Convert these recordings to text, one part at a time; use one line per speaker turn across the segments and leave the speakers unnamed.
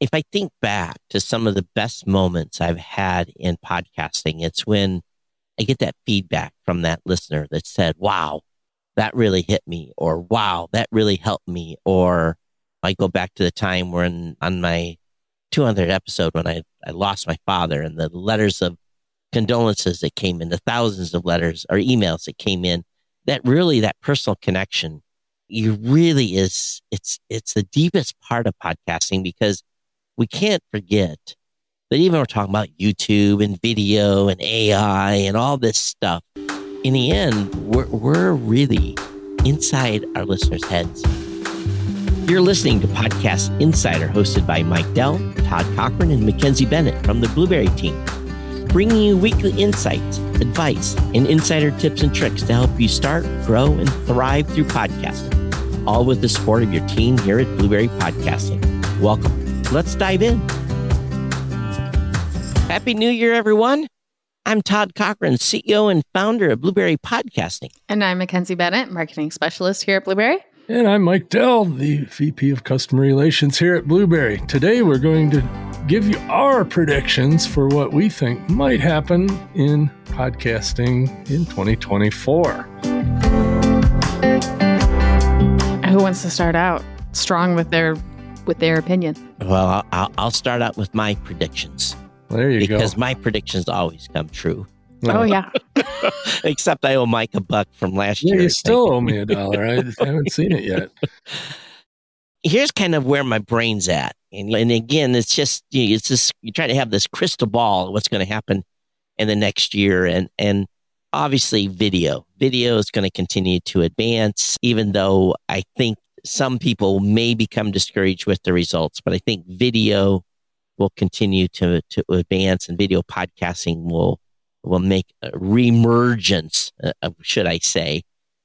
if I think back to some of the best moments I've had in podcasting, it's when I get that feedback from that listener that said, wow, that really hit me, or wow, that really helped me. Or I go back to the time when on my 200 episode when I, I lost my father and the letters of condolences that came in, the thousands of letters or emails that came in, that really, that personal connection, you really is, it's, it's the deepest part of podcasting because we can't forget that even we're talking about YouTube and video and AI and all this stuff. In the end, we're, we're really inside our listeners' heads. You're listening to Podcast Insider, hosted by Mike Dell, Todd Cochrane, and MacKenzie Bennett from the Blubrry team, bringing you weekly insights, advice, and insider tips and tricks to help you start, grow, and thrive through podcasting, all with the support of your team here at Blubrry Podcasting. Welcome. Let's dive in. Happy New Year, everyone. I'm Todd Cochrane, CEO and founder of Blubrry Podcasting.
And I'm MacKenzie Bennett, marketing specialist here at Blubrry.
And I'm Mike Dell, the VP of Customer Relations here at Blubrry. Today, we're going to give you our predictions for what we think might happen in podcasting in 2024.
Who wants to start out strong with their with their opinion?
Well, I'll, I'll start out with my predictions.
There you
because
go.
Because my predictions always come true.
Oh, oh. yeah.
Except I owe Mike a buck from last
yeah,
year.
You still owe me a dollar. I haven't seen it yet.
Here's kind of where my brain's at, and, and again, it's just you know, it's just you try to have this crystal ball of what's going to happen in the next year, and and obviously video, video is going to continue to advance, even though I think some people may become discouraged with the results, but I think video will continue to to advance, and video podcasting will will make a reemergence, uh, should I say.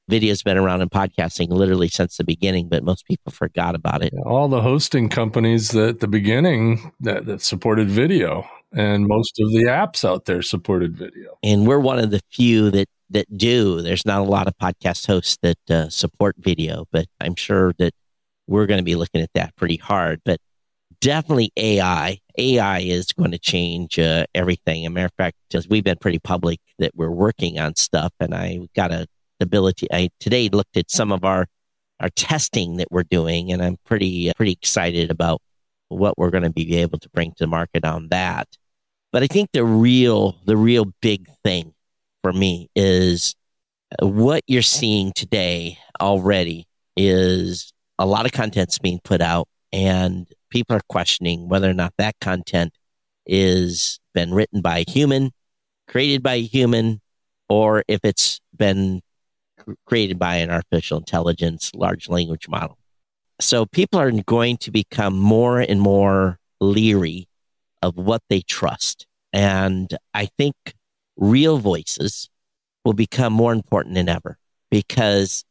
Video's been around in podcasting literally since the beginning, but most people forgot about it.
All the hosting companies that at the beginning that, that supported video, and most of the apps out there supported video.
And we're one of the few that that do. There's not a lot of podcast hosts that uh, support video, but I'm sure that we're going to be looking at that pretty hard. But definitely AI. AI is going to change uh, everything. As a matter of fact, we've been pretty public that we're working on stuff, and I got a ability. I today looked at some of our our testing that we're doing, and I'm pretty uh, pretty excited about what we're going to be able to bring to the market on that. But I think the real the real big thing for me is what you're seeing today already is a lot of content's being put out and people are questioning whether or not that content is been written by a human, created by a human, or if it's been created by an artificial intelligence large language model. So people are going to become more and more leery of what they trust. And I think real voices will become more important than ever because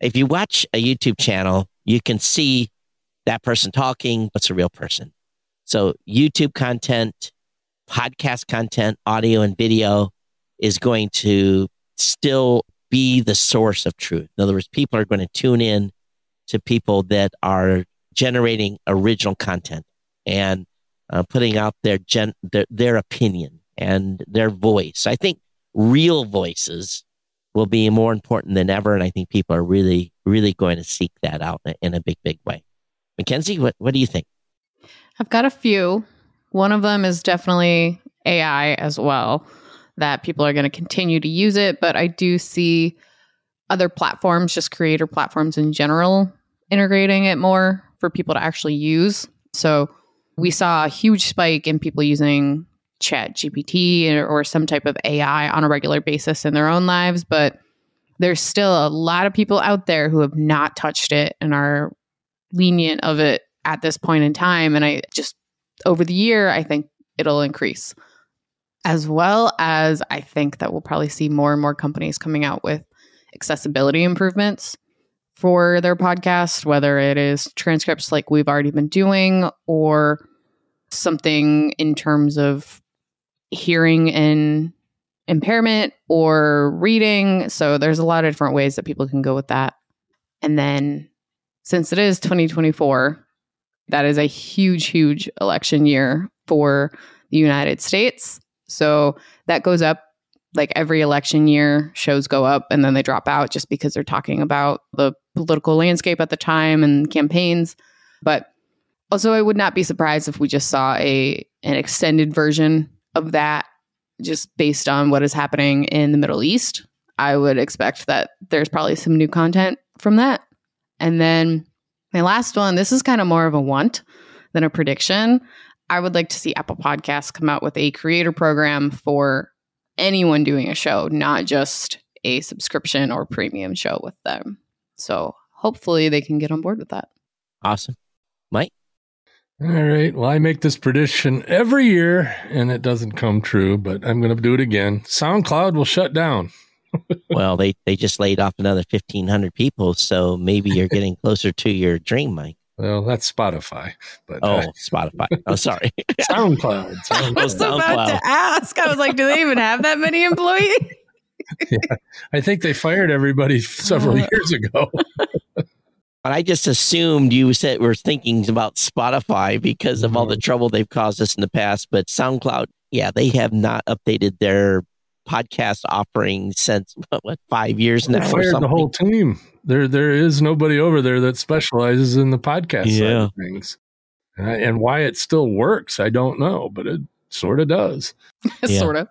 if you watch a YouTube channel, you can see that person talking, what's a real person. So YouTube content, podcast content, audio and video is going to still be the source of truth. In other words, people are going to tune in to people that are generating original content and uh, putting out their, gen- their their opinion and their voice. I think real voices will be more important than ever, and I think people are really really going to seek that out in a big big way. MacKenzie, what, what do you think?
I've got a few. One of them is definitely AI as well, that people are going to continue to use it. But I do see other platforms, just creator platforms in general, integrating it more for people to actually use. So we saw a huge spike in people using Chat GPT or, or some type of AI on a regular basis in their own lives. But there's still a lot of people out there who have not touched it and are lenient of it at this point in time. And I just, over the year, I think it'll increase. As well as I think that we'll probably see more and more companies coming out with accessibility improvements for their podcast, whether it is transcripts like we've already been doing or something in terms of hearing and impairment or reading. So there's a lot of different ways that people can go with that. And then since it is 2024, That is a huge, huge election year for the United States. So that goes up like every election year, shows go up and then they drop out just because they're talking about the political landscape at the time and campaigns. But also, I would not be surprised if we just saw a an extended version of that, just based on what is happening in the Middle East. I would expect that there's probably some new content from that. And then my last one, this is kind of more of a want than a prediction. I would like to see Apple Podcasts come out with a creator program for anyone doing a show, not just a subscription or premium show with them. So hopefully they can get on board with that.
Awesome. Mike?
All right. Well, I make this prediction every year and it doesn't come true, but I'm going to do it again. SoundCloud will shut down.
well, they, they just laid off another 1,500 people. So maybe you're getting closer to your dream, Mike.
Well, that's Spotify. But
oh, uh, Spotify. Oh, sorry.
SoundCloud.
SoundCloud. I was about to ask. I was like, do they even have that many employees?
yeah, I think they fired everybody several uh, years ago.
But I just assumed you said were thinking about Spotify because of all the mm-hmm. trouble they've caused us in the past. But SoundCloud, yeah, they have not updated their podcast offering since what, what five years now. They
fired the whole team. There, there is nobody over there that specializes in the podcast yeah. side of things. And, I, and why it still works, I don't know, but it sort of does.
sort of.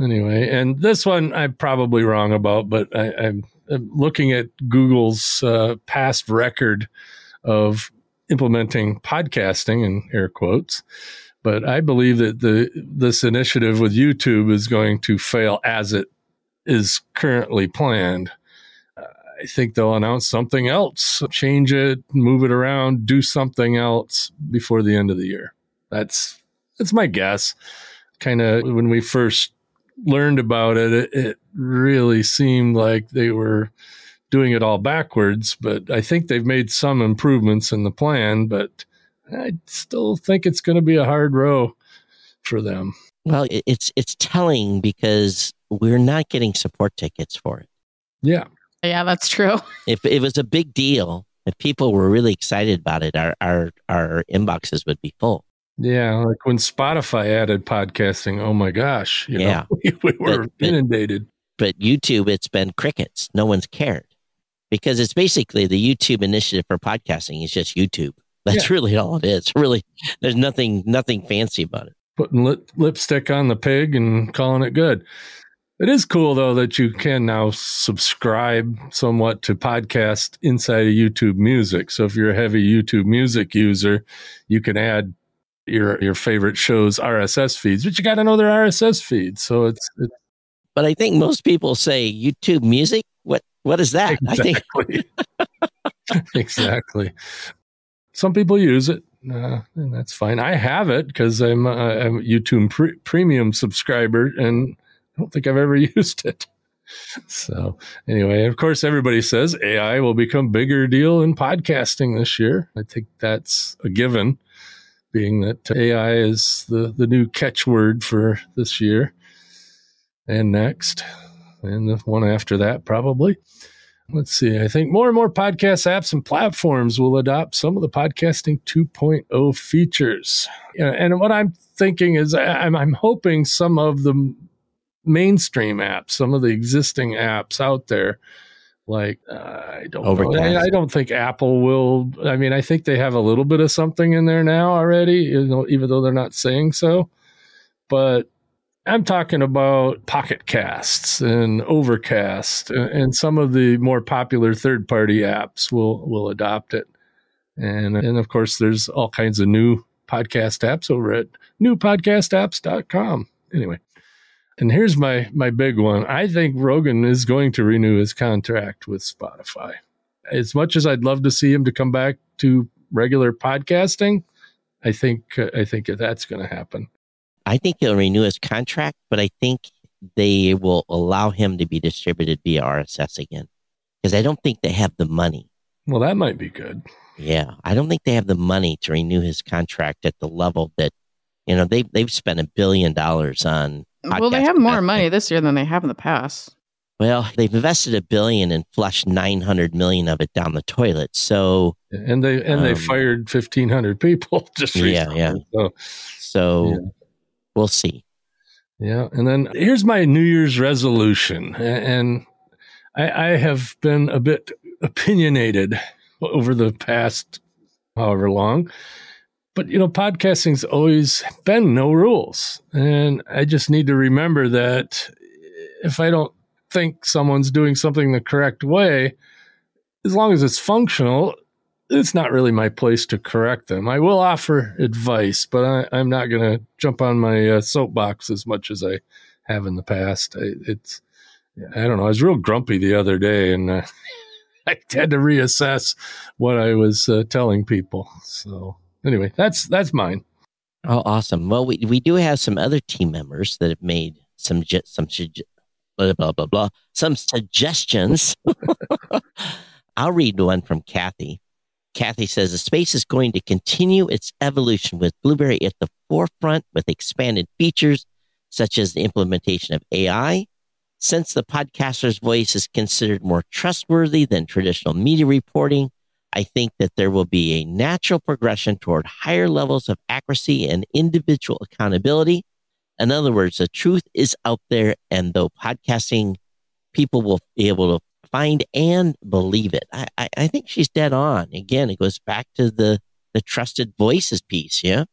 Anyway, and this one I'm probably wrong about, but I, am looking at Google's uh, past record of implementing podcasting in air quotes. But I believe that the this initiative with YouTube is going to fail as it is currently planned. I think they'll announce something else, change it, move it around, do something else before the end of the year. That's that's my guess. Kind of when we first learned about it, it, it really seemed like they were doing it all backwards. But I think they've made some improvements in the plan. But I still think it's going to be a hard row for them.
Well, it's it's telling because we're not getting support tickets for it.
Yeah.
Yeah, that's true.
If it was a big deal, if people were really excited about it, our our our inboxes would be full.
Yeah, like when Spotify added podcasting, oh my gosh, you yeah. know, we were but, inundated.
But, but YouTube, it's been crickets. No one's cared because it's basically the YouTube initiative for podcasting. It's just YouTube. That's yeah. really all it is. Really, there's nothing nothing fancy about it.
Putting lip, lipstick on the pig and calling it good. It is cool though that you can now subscribe somewhat to podcast inside of YouTube Music. So if you're a heavy YouTube Music user, you can add your your favorite shows RSS feeds, but you got to know their RSS feeds. So it's, it's,
But I think most people say YouTube Music. What what is that?
Exactly. I think exactly. Some people use it, uh, and that's fine. I have it because I'm, uh, I'm a YouTube pre- Premium subscriber, and I don't think I've ever used it. So anyway, of course, everybody says AI will become bigger deal in podcasting this year. I think that's a given being that AI is the, the new catchword for this year and next, and the one after that, probably. Let's see. I think more and more podcast apps and platforms will adopt some of the podcasting 2.0 features. And what I'm thinking is, I'm, I'm hoping some of the mainstream apps, some of the existing apps out there, like uh, I don't Overcast. know. I, I, don't think Apple will. I mean, I think they have a little bit of something in there now already, you know, even though they're not saying so. But I'm talking about Pocket Casts and Overcast, and, and some of the more popular third-party apps will will adopt it. And and of course, there's all kinds of new podcast apps over at newpodcastapps.com. Anyway, and here's my my big one. I think Rogan is going to renew his contract with Spotify. As much as I'd love to see him to come back to regular podcasting, I think uh, I think that's going to happen.
I think he'll renew his contract, but I think they will allow him to be distributed via RSS again because I don't think they have the money.
Well, that might be good.
Yeah, I don't think they have the money to renew his contract at the level that you know they they've spent a billion dollars on
well, they have more money this year than they have in the past.
Well, they've invested a billion and flushed 900 million of it down the toilet. So,
and they and they
Um,
fired 1500 people just
Yeah,
recently.
yeah.
So,
so
Yeah.
we'll see.
Yeah. And then here's my New Year's resolution. And I, I have been a bit opinionated over the past however long. But, you know, podcasting's always been no rules. And I just need to remember that if I don't think someone's doing something the correct way, as long as it's functional, it's not really my place to correct them. I will offer advice, but I, I'm not going to jump on my uh, soapbox as much as I have in the past. I, it's, I don't know. I was real grumpy the other day, and uh, I had to reassess what I was uh, telling people. So anyway, that's that's mine.
Oh, awesome. Well, we, we do have some other team members that have made some some blah blah blah blah some suggestions. I'll read one from Kathy. Kathy says the space is going to continue its evolution with Blubrry at the forefront with expanded features such as the implementation of AI. Since the podcaster's voice is considered more trustworthy than traditional media reporting, I think that there will be a natural progression toward higher levels of accuracy and individual accountability. In other words, the truth is out there, and though podcasting people will be able to find and believe it, I, I, I think she's dead on. Again, it goes back to the the trusted voices piece. Yeah.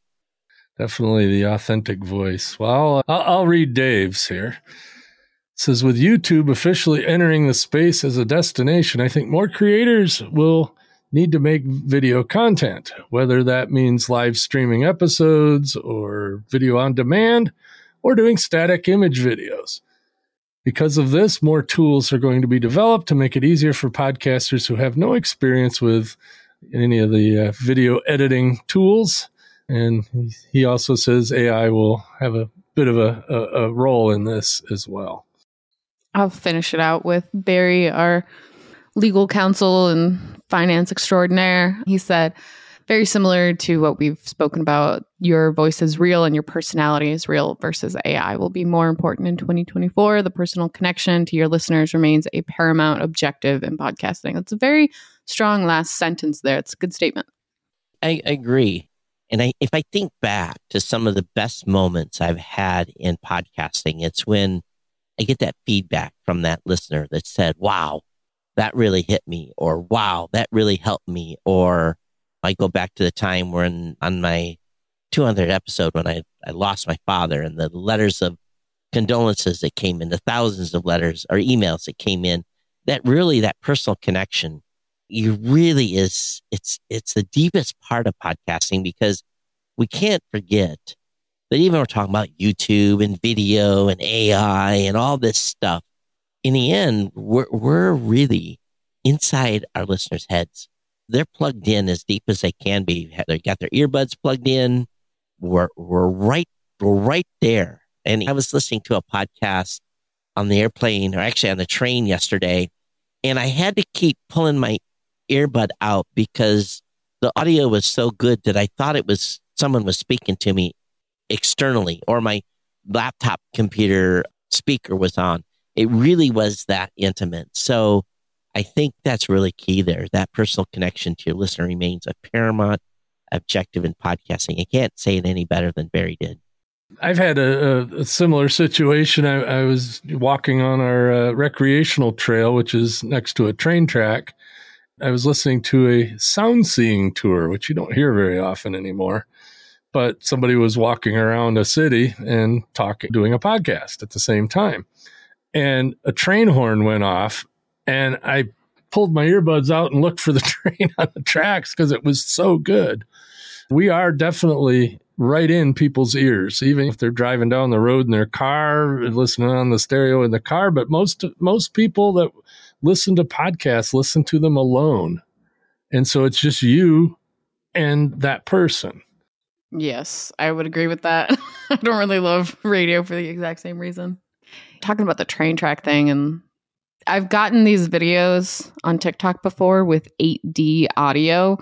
Definitely the authentic voice. Well, I'll, I'll read Dave's here. It says with YouTube officially entering the space as a destination, I think more creators will need to make video content, whether that means live streaming episodes or video on demand or doing static image videos. Because of this, more tools are going to be developed to make it easier for podcasters who have no experience with any of the uh, video editing tools. And he also says AI will have a bit of a, a, a role in this as well.
I'll finish it out with Barry, our legal counsel and finance extraordinaire. He said, very similar to what we've spoken about, your voice is real and your personality is real versus AI will be more important in 2024. The personal connection to your listeners remains a paramount objective in podcasting. That's a very strong last sentence there. It's a good statement.
I agree. And I, if I think back to some of the best moments I've had in podcasting, it's when I get that feedback from that listener that said, wow, that really hit me, or wow, that really helped me. Or I go back to the time when on my 200th episode when I, I lost my father and the letters of condolences that came in, the thousands of letters or emails that came in, that really, that personal connection you really is it's it's the deepest part of podcasting because we can't forget that even we're talking about YouTube and video and AI and all this stuff. In the end, we're we're really inside our listeners' heads. They're plugged in as deep as they can be. They got their earbuds plugged in. We're we're right we're right there. And I was listening to a podcast on the airplane or actually on the train yesterday, and I had to keep pulling my earbud out because the audio was so good that I thought it was someone was speaking to me externally or my laptop computer speaker was on. It really was that intimate. So I think that's really key there. That personal connection to your listener remains a paramount objective in podcasting. I can't say it any better than Barry did.
I've had a, a, similar situation. I, I, was walking on our uh, recreational trail, which is next to a train track. I was listening to a sound seeing tour, which you don't hear very often anymore. But somebody was walking around a city and talking, doing a podcast at the same time. And a train horn went off, and I pulled my earbuds out and looked for the train on the tracks because it was so good. We are definitely right in people's ears, even if they're driving down the road in their car, and listening on the stereo in the car. But most most people that listen to podcasts listen to them alone, and so it's just you and that person.
Yes, I would agree with that. I don't really love radio for the exact same reason. Talking about the train track thing, and I've gotten these videos on TikTok before with 8D audio,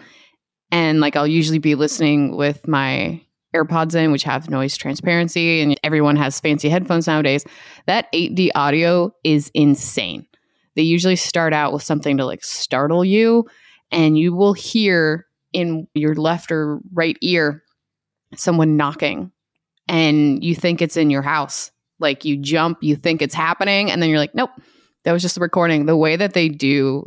and like I'll usually be listening with my AirPods in, which have noise transparency, and everyone has fancy headphones nowadays. That 8D audio is insane. They usually start out with something to like startle you, and you will hear in your left or right ear someone knocking, and you think it's in your house. Like you jump, you think it's happening, and then you're like, nope, that was just a recording. The way that they do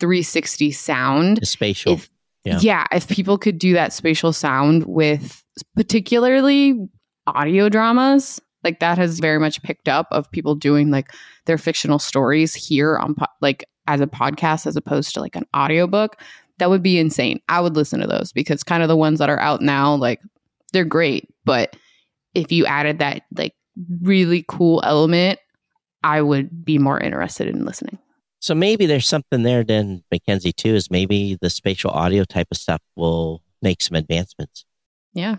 360 sound,
The spatial.
if
Yeah.
yeah. if people could do that spatial sound with particularly audio dramas, like that has very much picked up of people doing like their fictional stories here on po- like as a podcast as opposed to like an audiobook. That would be insane. I would listen to those because kind of the ones that are out now, like they're great, but if you added that like really cool element, I would be more interested in listening.
So maybe there's something there then, MacKenzie, too, is maybe the spatial audio type of stuff will make some advancements.
Yeah.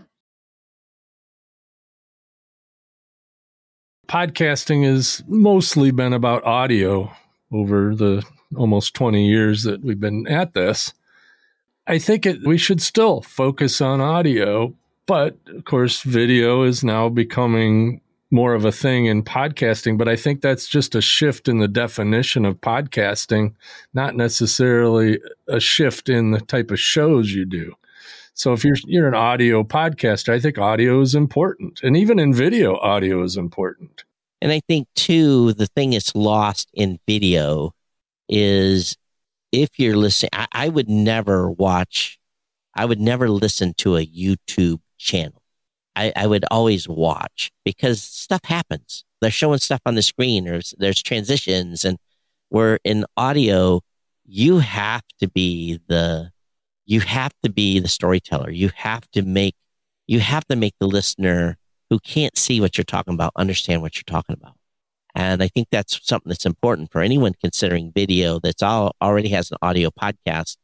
Podcasting has mostly been about audio over the almost 20 years that we've been at this. I think it, we should still focus on audio, but of course, video is now becoming more of a thing in podcasting. But I think that's just a shift in the definition of podcasting, not necessarily a shift in the type of shows you do. So if you're you're an audio podcaster, I think audio is important, and even in video, audio is important.
And I think, too, the thing that's lost in video is if you're listening, I, I would never watch, I would never listen to a YouTube channel. I, I would always watch because stuff happens. They're showing stuff on the screen, there's, there's transitions, and where in audio, you have to be the, you have to be the storyteller. You have to make, you have to make the listener who can't see what you're talking about understand what you're talking about. And I think that's something that's important for anyone considering video that's all already has an audio podcast.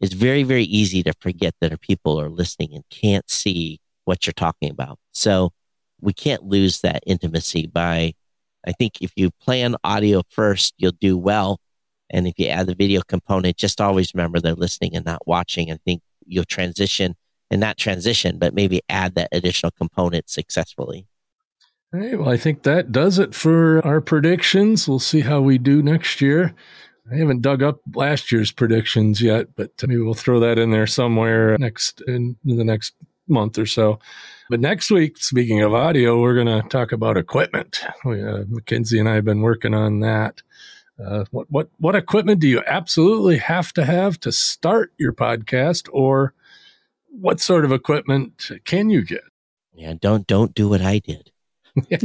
It's very, very easy to forget that people are listening and can't see what you're talking about. So we can't lose that intimacy by, I think if you plan audio first, you'll do well. And if you add the video component, just always remember they're listening and not watching. I think you'll transition and not transition, but maybe add that additional component successfully.
All right, well, I think that does it for our predictions. We'll see how we do next year. I haven't dug up last year's predictions yet, but maybe we'll throw that in there somewhere next in, in the next month or so. But next week, speaking of audio, we're going to talk about equipment. We, uh, MacKenzie and I have been working on that. Uh, what what what equipment do you absolutely have to have to start your podcast, or what sort of equipment can you get?
Yeah, don't don't do what I did.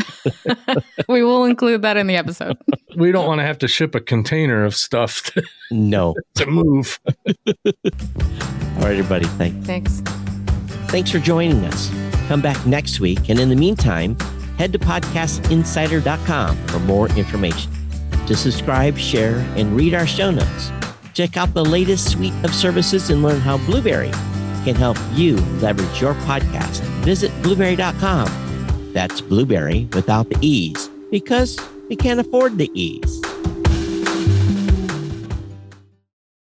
we will include that in the episode.
We don't want to have to ship a container of stuff to,
No.
to move.
All right, everybody. Thanks.
Thanks.
Thanks for joining us. Come back next week, and in the meantime, head to podcastinsider.com for more information. To subscribe, share, and read our show notes. Check out the latest suite of services and learn how Blubrry can help you leverage your podcast. Visit blubrry.com. That's blueberry without the E's because we can't afford the E's.